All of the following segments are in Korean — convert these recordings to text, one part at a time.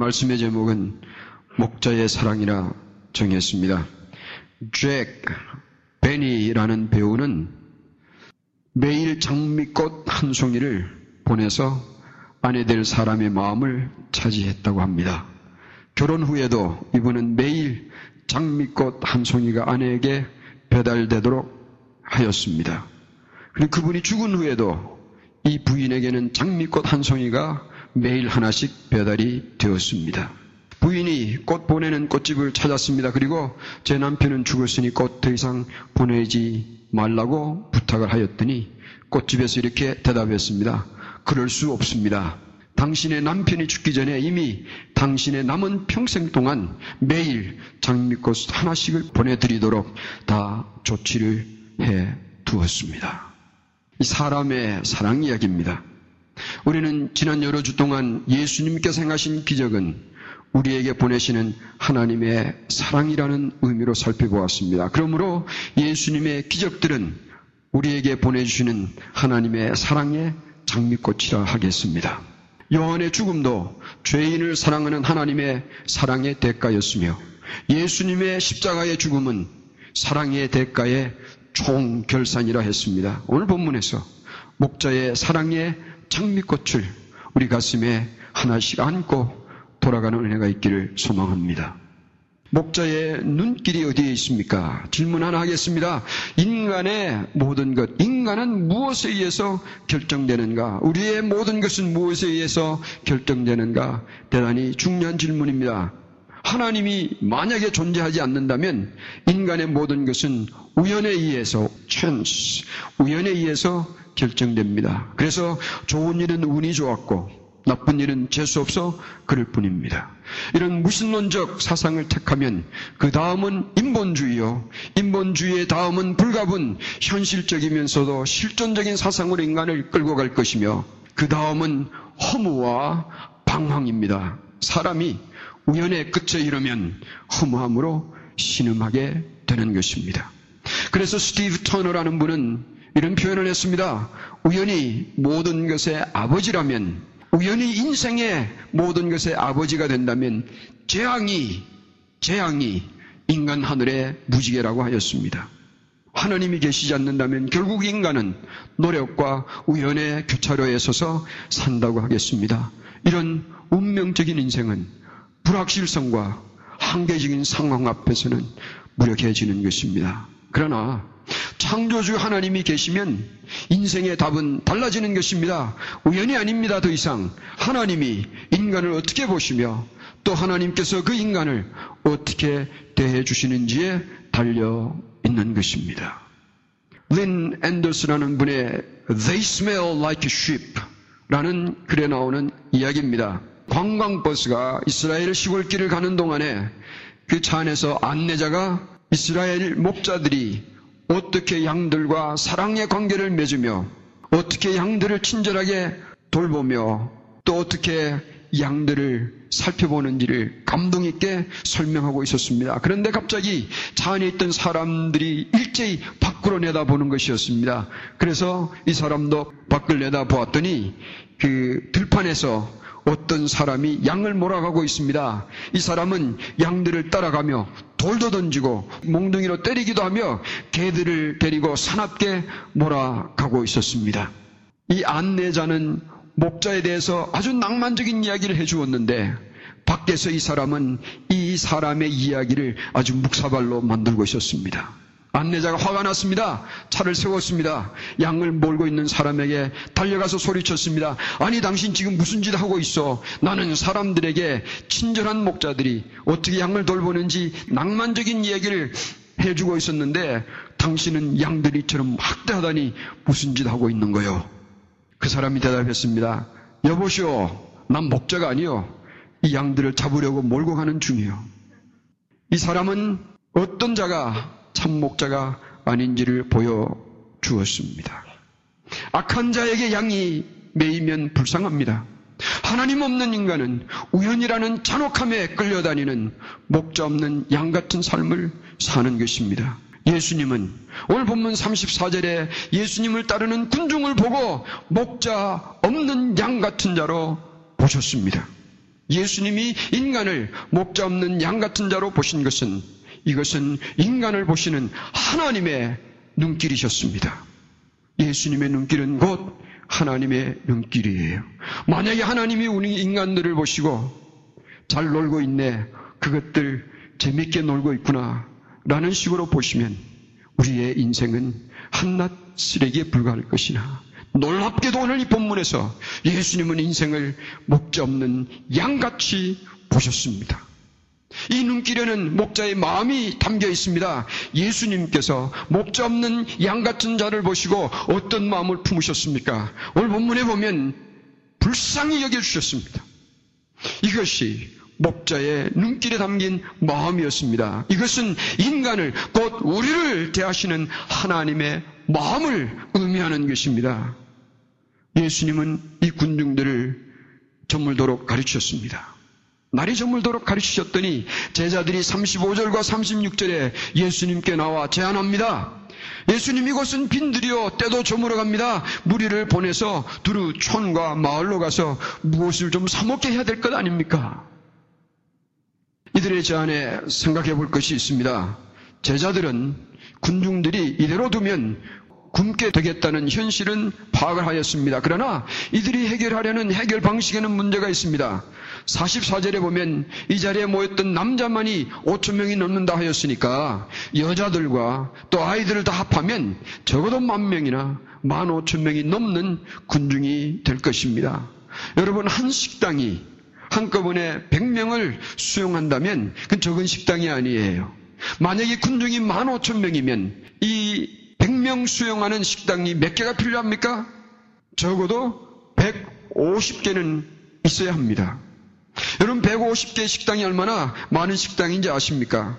말씀의 제목은 목자의 사랑이라 정했습니다. 잭 베니라는 배우는 매일 장미꽃 한 송이를 보내서 아내 될 사람의 마음을 차지했다고 합니다. 결혼 후에도 이분은 매일 장미꽃 한 송이가 아내에게 배달되도록 하였습니다. 그리고 그분이 죽은 후에도 이 부인에게는 장미꽃 한 송이가 매일 하나씩 배달이 되었습니다. 부인이 꽃 보내는 꽃집을 찾았습니다. 그리고 제 남편은 죽었으니 꽃 더 이상 보내지 말라고 부탁을 하였더니 꽃집에서 이렇게 대답했습니다. 그럴 수 없습니다. 당신의 남편이 죽기 전에 이미 당신의 남은 평생 동안 매일 장미꽃 하나씩을 보내드리도록 다 조치를 해 두었습니다. 이 사람의 사랑 이야기입니다. 우리는 지난 여러 주 동안 예수님께서 행하신 기적은 우리에게 보내시는 하나님의 사랑이라는 의미로 살펴보았습니다. 그러므로 예수님의 기적들은 우리에게 보내주시는 하나님의 사랑의 장미꽃이라 하겠습니다. 요한의 죽음도 죄인을 사랑하는 하나님의 사랑의 대가였으며 예수님의 십자가의 죽음은 사랑의 대가의 총결산이라 했습니다. 오늘 본문에서 목자의 사랑의 장미꽃을 우리 가슴에 하나씩 안고 돌아가는 은혜가 있기를 소망합니다. 목자의 눈길이 어디에 있습니까? 질문 하나 하겠습니다. 인간의 모든 것, 인간은 무엇에 의해서 결정되는가? 우리의 모든 것은 무엇에 의해서 결정되는가? 대단히 중요한 질문입니다. 하나님이 만약에 존재하지 않는다면 인간의 모든 것은 우연에 의해서 chance, 우연에 의해서 결정됩니다. 그래서 좋은 일은 운이 좋았고 나쁜 일은 재수 없어 그럴 뿐입니다. 이런 무신론적 사상을 택하면 그 다음은 인본주의요. 인본주의의 다음은 불가분, 현실적이면서도 실존적인 사상으로 인간을 끌고 갈 것이며 그 다음은 허무와 방황입니다. 사람이 우연의 끝에 이르면 허무함으로 신음하게 되는 것입니다. 그래서 스티브 터너라는 분은 이런 표현을 했습니다. 우연히 모든 것의 아버지라면, 우연히 인생의 모든 것의 아버지가 된다면 재앙이, 재앙이 인간 하늘의 무지개라고 하였습니다. 하나님이 계시지 않는다면 결국 인간은 노력과 우연의 교차로에 서서 산다고 하겠습니다. 이런 운명적인 인생은 불확실성과 한계적인 상황 앞에서는 무력해지는 것입니다. 그러나 창조주 하나님이 계시면 인생의 답은 달라지는 것입니다. 우연이 아닙니다. 더 이상 하나님이 인간을 어떻게 보시며 또 하나님께서 그 인간을 어떻게 대해 주시는지에 달려 있는 것입니다. 린 앤더스라는 분의 They Smell Like Sheep 라는 글에 나오는 이야기입니다. 관광버스가 이스라엘 시골길을 가는 동안에 그 차 안에서 안내자가 이스라엘 목자들이 어떻게 양들과 사랑의 관계를 맺으며 어떻게 양들을 친절하게 돌보며 또 어떻게 양들을 살펴보는지를 감동 있게 설명하고 있었습니다. 그런데 갑자기 차 안에 있던 사람들이 일제히 밖으로 내다보는 것이었습니다. 그래서 이 사람도 밖을 내다보았더니 그 들판에서 어떤 사람이 양을 몰아가고 있습니다. 이 사람은 양들을 따라가며 돌도 던지고 몽둥이로 때리기도 하며 개들을 데리고 사납게 몰아가고 있었습니다. 이 안내자는 목자에 대해서 아주 낭만적인 이야기를 해주었는데 밖에서 이 사람은 이 사람의 이야기를 아주 묵사발로 만들고 있었습니다. 안내자가 화가 났습니다. 차를 세웠습니다. 양을 몰고 있는 사람에게 달려가서 소리쳤습니다. 아니 당신 지금 무슨 짓 하고 있어? 나는 사람들에게 친절한 목자들이 어떻게 양을 돌보는지 낭만적인 이야기를 해주고 있었는데 당신은 양들이 처럼 학대하다니 무슨 짓 하고 있는 거요? 그 사람이 대답했습니다. 여보시오, 난 목자가 아니요. 이 양들을 잡으려고 몰고 가는 중이요. 이 사람은 어떤 자가 참 목자가 아닌지를 보여 주었습니다. 악한 자에게 양이 매이면 불쌍합니다. 하나님 없는 인간은 우연이라는 잔혹함에 끌려다니는 목자 없는 양 같은 삶을 사는 것입니다. 예수님은 오늘 본문 34절에 예수님을 따르는 군중을 보고 목자 없는 양 같은 자로 보셨습니다. 예수님이 인간을 목자 없는 양 같은 자로 보신 것은 이것은 인간을 보시는 하나님의 눈길이셨습니다. 예수님의 눈길은 곧 하나님의 눈길이에요. 만약에 하나님이 우리 인간들을 보시고 잘 놀고 있네. 그것들 재밌게 놀고 있구나. 라는 식으로 보시면 우리의 인생은 한낱 쓰레기에 불과할 것이나 놀랍게도 오늘 이 본문에서 예수님은 인생을 목자 없는 양같이 보셨습니다. 이 눈길에는 목자의 마음이 담겨 있습니다. 예수님께서 목자 없는 양 같은 자를 보시고 어떤 마음을 품으셨습니까? 오늘 본문에 보면 불쌍히 여겨주셨습니다. 이것이 목자의 눈길에 담긴 마음이었습니다. 이것은 인간을 곧 우리를 대하시는 하나님의 마음을 의미하는 것입니다. 예수님은 이 군중들을 저물도록 가르치셨습니다. 날이 저물도록 가르치셨더니 제자들이 35절과 36절에 예수님께 나와 제안합니다. 예수님 이곳은 빈들이요 때도 저물어 갑니다. 무리를 보내서 두루 촌과 마을로 가서 무엇을 좀 사먹게 해야 될 것 아닙니까? 이들의 제안에 생각해 볼 것이 있습니다. 제자들은 군중들이 이대로 두면 굶게 되겠다는 현실은 파악을 하였습니다. 그러나 이들이 해결하려는 해결 방식에는 문제가 있습니다. 44절에 보면 이 자리에 모였던 남자만이 5천 명이 넘는다 하였으니까 여자들과 또 아이들을 다 합하면 적어도 만 명이나 만 5천 명이 넘는 군중이 될 것입니다. 여러분 한 식당이 한꺼번에 100명을 수용한다면 그건 적은 식당이 아니에요. 만약에 군중이 만 5천 명이면 이 100명 수용하는 식당이 몇 개가 필요합니까? 적어도 150개는 있어야 합니다. 여러분 150개 식당이 얼마나 많은 식당인지 아십니까?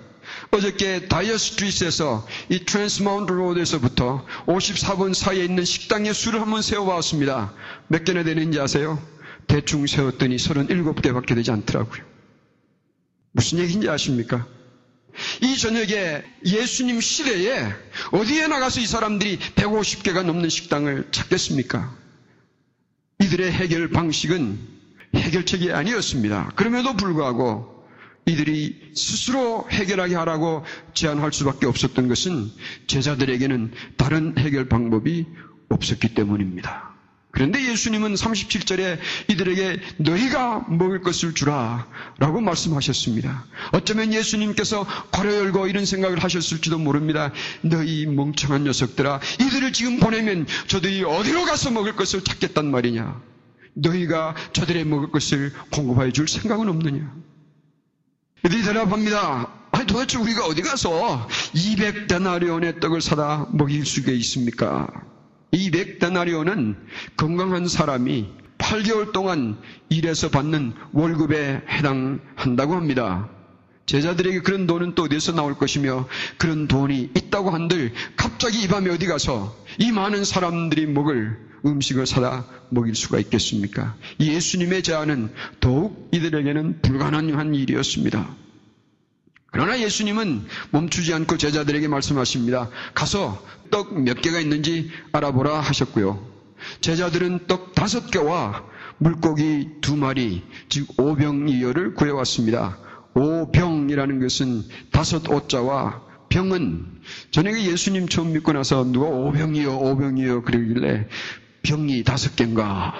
어저께 Dyer Street에서 이 Transmountain Road에서부터 54번 사이에 있는 식당의 수를 한번 세어봤습니다. 몇 개나 되는지 아세요? 대충 세웠더니 37개밖에 되지 않더라고요. 무슨 얘기인지 아십니까? 이 저녁에 예수님 시대에 어디에 나가서 이 사람들이 150개가 넘는 식당을 찾겠습니까? 이들의 해결 방식은 해결책이 아니었습니다. 그럼에도 불구하고 이들이 스스로 해결하게 하라고 제안할 수밖에 없었던 것은 제자들에게는 다른 해결 방법이 없었기 때문입니다. 그런데 예수님은 37절에 이들에게 너희가 먹을 것을 주라 라고 말씀하셨습니다. 어쩌면 예수님께서 괄호 열고 이런 생각을 하셨을지도 모릅니다. 너희 멍청한 녀석들아 이들을 지금 보내면 저들이 어디로 가서 먹을 것을 찾겠단 말이냐. 너희가 저들의 먹을 것을 공급하여 줄 생각은 없느냐. 이들이 대답합니다. 아니 도대체 우리가 어디 가서 200데나리온의 떡을 사다 먹일 수가 있습니까? 이 렉다나리오는 건강한 사람이 8개월 동안 일해서 받는 월급에 해당한다고 합니다. 제자들에게 그런 돈은 또 어디서 나올 것이며 그런 돈이 있다고 한들 갑자기 이 밤에 어디 가서 이 많은 사람들이 먹을 음식을 사다 먹일 수가 있겠습니까? 예수님의 제안은 더욱 이들에게는 불가능한 일이었습니다. 그러나 예수님은 멈추지 않고 제자들에게 말씀하십니다. 가서 떡 몇 개가 있는지 알아보라 하셨고요. 제자들은 떡 다섯 개와 물고기 두 마리, 즉 오병이어를 구해왔습니다. 오병이라는 것은 다섯 오자와 병은 저녁에 예수님 처음 믿고 나서 누가 오병이어 오병이어 그러길래 병이 다섯 개인가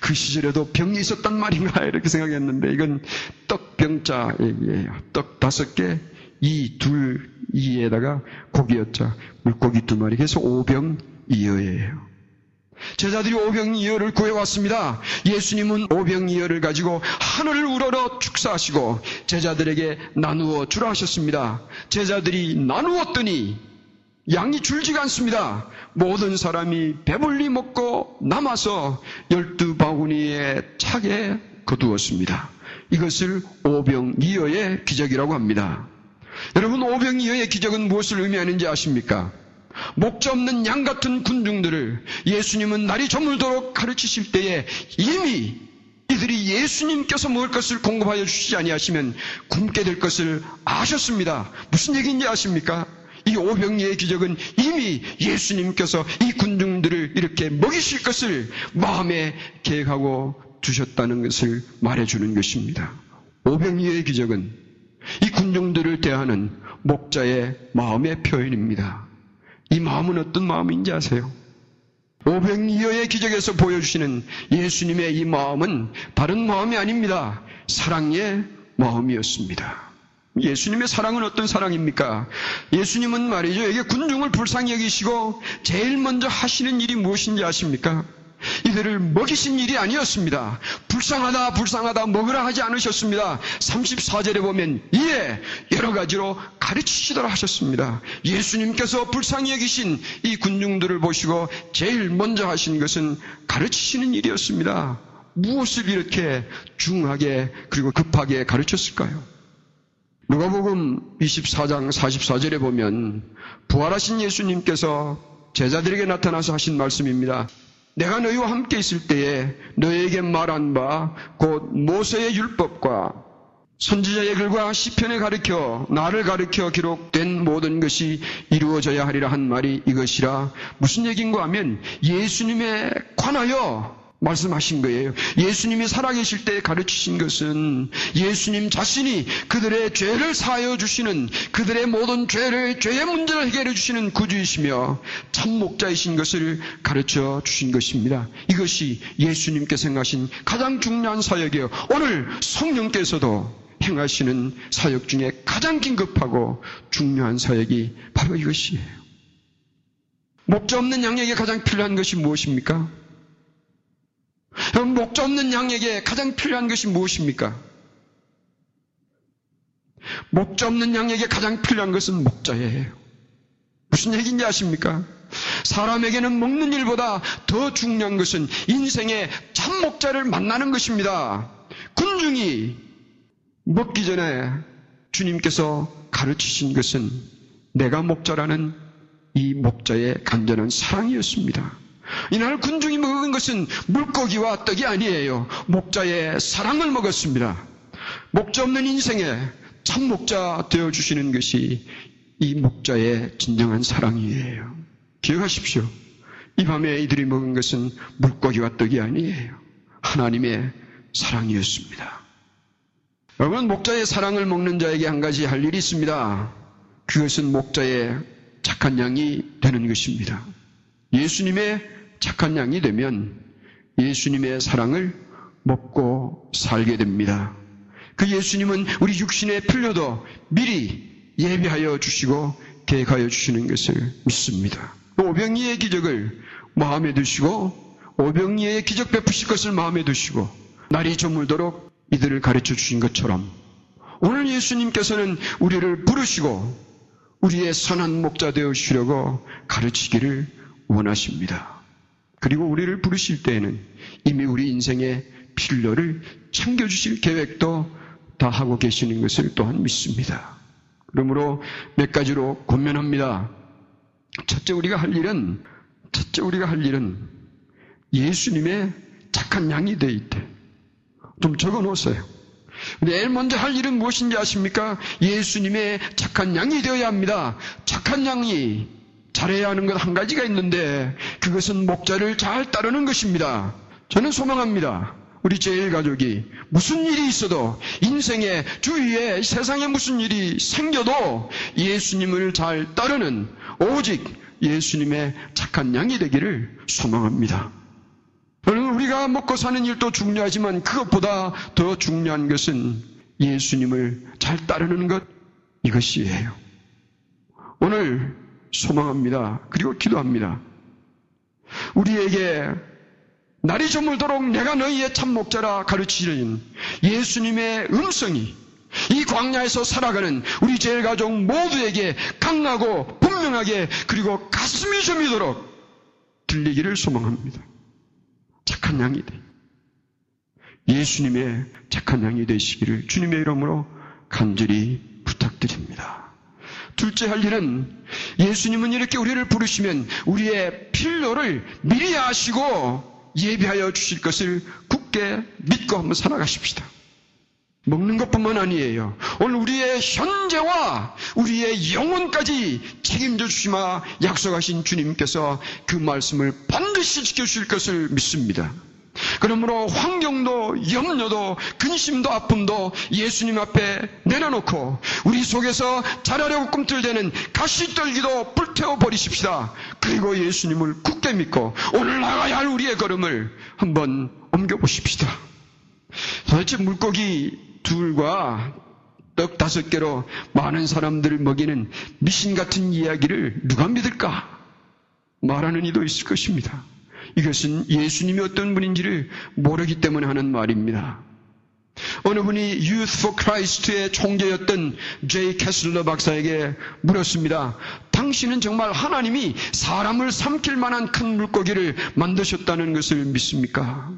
그 시절에도 병이 있었단 말인가 이렇게 생각했는데 이건 떡병자 얘기예요. 떡 다섯 개, 이 둘, 이에다가 고기였자 물고기 두 마리. 그래서 오병이어예요. 제자들이 오병이어를 구해왔습니다. 예수님은 오병이어를 가지고 하늘을 우러러 축사하시고 제자들에게 나누어 주라 하셨습니다. 제자들이 나누었더니 양이 줄지가 않습니다. 모든 사람이 배불리 먹고 남아서 열두 바구니에 차게 거두었습니다. 이것을 오병이어의 기적이라고 합니다. 여러분 오병이어의 기적은 무엇을 의미하는지 아십니까? 목자 없는 양 같은 군중들을 예수님은 날이 저물도록 가르치실 때에 이미 이들이 예수님께서 먹을 것을 공급하여 주시지 아니하시면 굶게 될 것을 아셨습니다. 무슨 얘기인지 아십니까? 이 오병이의 기적은 이미 예수님께서 이 군중들을 이렇게 먹이실 것을 마음에 계획하고 주셨다는 것을 말해주는 것입니다. 오병이의 기적은 이 군중들을 대하는 목자의 마음의 표현입니다. 이 마음은 어떤 마음인지 아세요? 오병이어의 기적에서 보여주시는 예수님의 이 마음은 다른 마음이 아닙니다. 사랑의 마음이었습니다. 예수님의 사랑은 어떤 사랑입니까? 예수님은 말이죠. 이게 군중을 불쌍히 여기시고 제일 먼저 하시는 일이 무엇인지 아십니까? 이들을 먹이신 일이 아니었습니다. 불쌍하다, 불쌍하다, 먹으라 하지 않으셨습니다. 34절에 보면 이에 여러 가지로 가르치시더라 하셨습니다. 예수님께서 불쌍히 여기신 이 군중들을 보시고 제일 먼저 하신 것은 가르치시는 일이었습니다. 무엇을 이렇게 중하게 그리고 급하게 가르쳤을까요? 누가복음 24장 44절에 보면 부활하신 예수님께서 제자들에게 나타나서 하신 말씀입니다. 내가 너희와 함께 있을 때에 너희에게 말한 바 곧 모세의 율법과 선지자의 글과 시편에 가르켜 나를 가르켜 기록된 모든 것이 이루어져야 하리라 한 말이 이것이라. 무슨 얘기인가 하면 예수님에 관하여 말씀하신 거예요. 예수님이 살아계실 때 가르치신 것은 예수님 자신이 그들의 죄를 사하여 주시는 그들의 모든 죄를 죄의 문제를 해결해 주시는 구주이시며 참 목자이신 것을 가르쳐 주신 것입니다. 이것이 예수님께서 행하신 가장 중요한 사역이에요. 오늘 성령께서도 행하시는 사역 중에 가장 긴급하고 중요한 사역이 바로 이것이에요. 목자 없는 양에게 가장 필요한 것이 무엇입니까? 여러분, 목자 없는 양에게 가장 필요한 것이 무엇입니까? 목자 없는 양에게 가장 필요한 것은 목자예요. 무슨 얘기인지 아십니까? 사람에게는 먹는 일보다 더 중요한 것은 인생의 참 목자를 만나는 것입니다. 군중이 먹기 전에 주님께서 가르치신 것은 내가 목자라는 이 목자의 간절한 사랑이었습니다. 이날 군중이 먹은 것은 물고기와 떡이 아니에요. 목자의 사랑을 먹었습니다. 목자 없는 인생에 참 목자 되어 주시는 것이 이 목자의 진정한 사랑이에요. 기억하십시오. 이 밤에 이들이 먹은 것은 물고기와 떡이 아니에요. 하나님의 사랑이었습니다. 여러분, 목자의 사랑을 먹는 자에게 한 가지 할 일이 있습니다. 그것은 목자의 착한 양이 되는 것입니다. 예수님의 착한 양이 되면 예수님의 사랑을 먹고 살게 됩니다. 그 예수님은 우리 육신의 필요도 미리 예비하여 주시고 계획하여 주시는 것을 믿습니다. 오병이의 기적을 마음에 두시고 오병이의 기적 베푸실 것을 마음에 두시고 날이 저물도록 이들을 가르쳐 주신 것처럼 오늘 예수님께서는 우리를 부르시고 우리의 선한 목자 되어 주시려고 가르치기를 원하십니다. 그리고 우리를 부르실 때에는 이미 우리 인생의 필요를 챙겨주실 계획도 다 하고 계시는 것을 또한 믿습니다. 그러므로 몇 가지로 권면합니다. 첫째 우리가 할 일은, 첫째 우리가 할 일은 예수님의 착한 양이 되어 있대. 좀 적어 놓으세요. 내일 먼저 할 일은 무엇인지 아십니까? 예수님의 착한 양이 되어야 합니다. 착한 양이 잘해야 하는 것 한 가지가 있는데 그것은 목자를 잘 따르는 것입니다. 저는 소망합니다. 우리 제일 가족이 무슨 일이 있어도 인생의 주위에 세상에 무슨 일이 생겨도 예수님을 잘 따르는 오직 예수님의 착한 양이 되기를 소망합니다. 여러분 우리가 먹고 사는 일도 중요하지만 그것보다 더 중요한 것은 예수님을 잘 따르는 것 이것이에요. 오늘 소망합니다. 그리고 기도합니다. 우리에게 날이 저물도록 내가 너희의 참 목자라 가르치는 예수님의 음성이 이 광야에서 살아가는 우리 제일 가족 모두에게 강하고 분명하게 그리고 가슴이 저미도록 들리기를 소망합니다. 착한 양이 돼. 예수님의 착한 양이 되시기를 주님의 이름으로 간절히 부탁드립니다. 둘째 할 일은 예수님은 이렇게 우리를 부르시면 우리의 필요를 미리 아시고 예비하여 주실 것을 굳게 믿고 한번 살아가십시다. 먹는 것뿐만 아니에요. 오늘 우리의 현재와 우리의 영혼까지 책임져 주시마 약속하신 주님께서 그 말씀을 반드시 지켜주실 것을 믿습니다. 그러므로 환경도 염려도 근심도 아픔도 예수님 앞에 내려놓고 우리 속에서 자라려고 꿈틀대는 가시떨기도 불태워 버리십시다. 그리고 예수님을 굳게 믿고 나가야 할 우리의 걸음을 한번 옮겨 보십시다. 도대체 물고기 둘과 떡 다섯 개로 많은 사람들을 먹이는 미신 같은 이야기를 누가 믿을까? 말하는 이도 있을 것입니다. 이것은 예수님이 어떤 분인지를 모르기 때문에 하는 말입니다. 어느 분이 Youth for Christ의 총재였던 제이 캐슬러 박사에게 물었습니다. 당신은 정말 하나님이 사람을 삼킬 만한 큰 물고기를 만드셨다는 것을 믿습니까?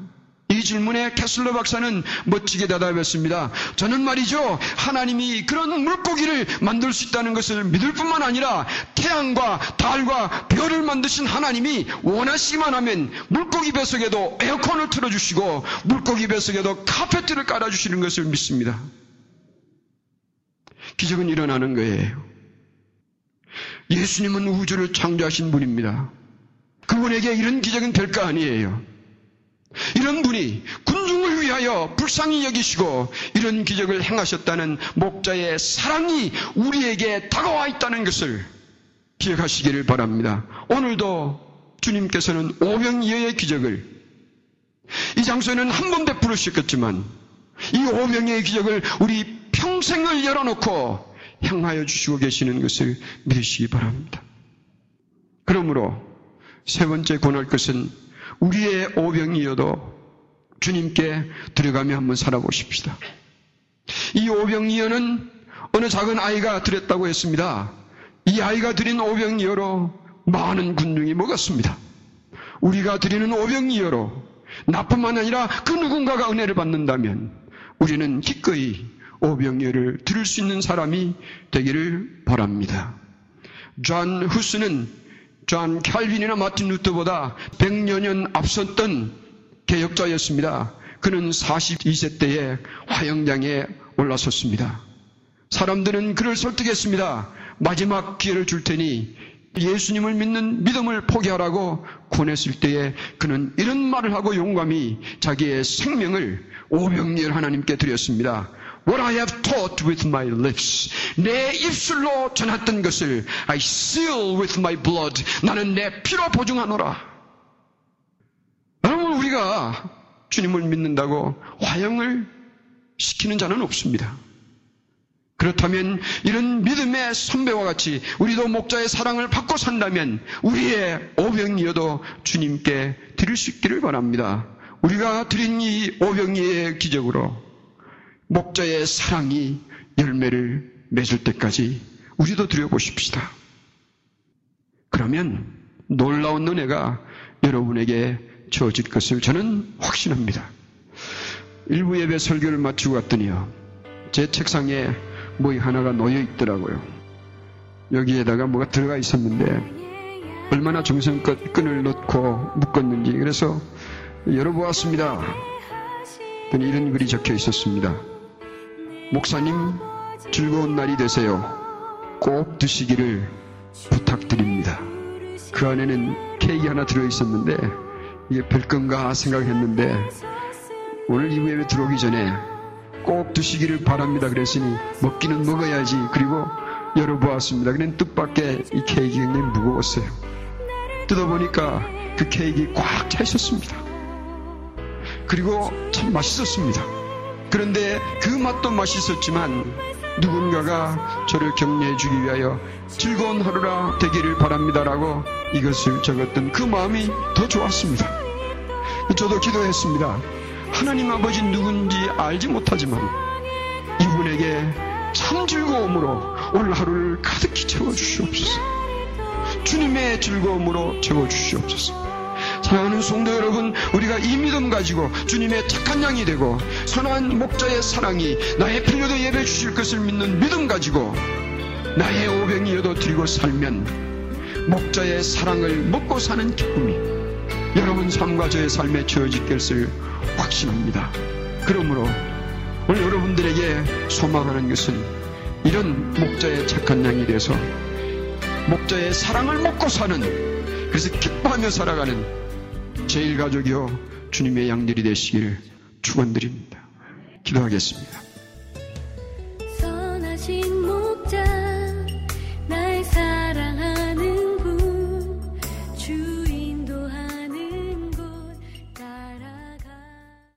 이 질문에 캐슬러 박사는 멋지게 대답했습니다. 저는 말이죠. 하나님이 그런 물고기를 만들 수 있다는 것을 믿을 뿐만 아니라 태양과 달과 별을 만드신 하나님이 원하시기만 하면 물고기 뱃속에도 에어컨을 틀어주시고 물고기 뱃속에도 카페트를 깔아주시는 것을 믿습니다. 기적은 일어나는 거예요. 예수님은 우주를 창조하신 분입니다. 그분에게 이런 기적은 될 거 아니에요. 이런 분이 군중을 위하여 불쌍히 여기시고 이런 기적을 행하셨다는 목자의 사랑이 우리에게 다가와 있다는 것을 기억하시기를 바랍니다. 오늘도 주님께서는 오병이어의 기적을 이 장소에는 한 번 베풀으셨겠지만 이 오병이어의 기적을 우리 평생을 열어놓고 향하여 주시고 계시는 것을 믿으시기 바랍니다. 그러므로 세 번째 권할 것은 우리의 오병이어도 주님께 들어가며 한번 살아보십시다. 이 오병이어는 어느 작은 아이가 드렸다고 했습니다. 이 아이가 드린 오병이어로 많은 군중이 먹었습니다. 우리가 드리는 오병이어로 나뿐만 아니라 그 누군가가 은혜를 받는다면 우리는 기꺼이 오병이어를 들을 수 있는 사람이 되기를 바랍니다. 존 후스는 존 칼빈이나 마틴 루터보다 100여 년 앞섰던 개혁자였습니다. 그는 42세 때에 화형장에 올라섰습니다. 사람들은 그를 설득했습니다. 마지막 기회를 줄 테니 예수님을 믿는 믿음을 포기하라고 권했을 때에 그는 이런 말을 하고 용감히 자기의 생명을 오병이어를 하나님께 드렸습니다. What I have taught with my lips. 내 입술로 전했던 것을 I seal with my blood. 나는 내 피로 보증하노라. 여러분, 우리가 주님을 믿는다고 화형을 시키는 자는 없습니다. 그렇다면 이런 믿음의 선배와 같이 우리도 목자의 사랑을 받고 산다면 우리의 오병이어도 주님께 드릴 수 있기를 바랍니다. 우리가 드린 이 오병이의 기적으로 목자의 사랑이 열매를 맺을 때까지 우리도 드려보십시다. 그러면 놀라운 은혜가 여러분에게 주어질 것을 저는 확신합니다. 일부 예배 설교를 마치고 갔더니요. 제 책상에 뭐 하나가 놓여 있더라고요. 여기에다가 뭐가 들어가 있었는데 얼마나 정성껏 끈을 넣고 묶었는지 그래서 열어보았습니다. 이런 글이 적혀 있었습니다. 목사님 즐거운 날이 되세요. 꼭 드시기를 부탁드립니다. 그 안에는 케이크 하나 들어있었는데 이게 별건가 생각했는데 오늘 예배 들어오기 전에 꼭 드시기를 바랍니다. 그랬으니 먹기는 먹어야지. 그리고 열어보았습니다. 그냥 뜻밖의 이 케이크 굉장히 무거웠어요. 뜯어보니까 그 케이크 꽉차 있었습니다. 그리고 참 맛있었습니다. 그런데 그 맛도 맛있었지만 누군가가 저를 격려해 주기 위하여 즐거운 하루라 되기를 바랍니다라고 이것을 적었던 그 마음이 더 좋았습니다. 저도 기도했습니다. 하나님 아버지 누군지 알지 못하지만 이분에게 참 즐거움으로 오늘 하루를 가득히 채워 주시옵소서. 주님의 즐거움으로 채워 주시옵소서. 사랑하는 성도 여러분, 우리가 이 믿음 가지고 주님의 착한 양이 되고 선한 목자의 사랑이 나의 필요도 예배 주실 것을 믿는 믿음 가지고 나의 오병이어도 드리고 살면 목자의 사랑을 먹고 사는 기쁨이 여러분 삶과 저의 삶에 주어질 것을 확신합니다. 그러므로 오늘 여러분들에게 소망하는 것은 이런 목자의 착한 양이 돼서 목자의 사랑을 먹고 사는 그래서 기뻐하며 살아가는 제일 가족이요 주님의 양들이 되시기를 축원드립니다. 기도하겠습니다.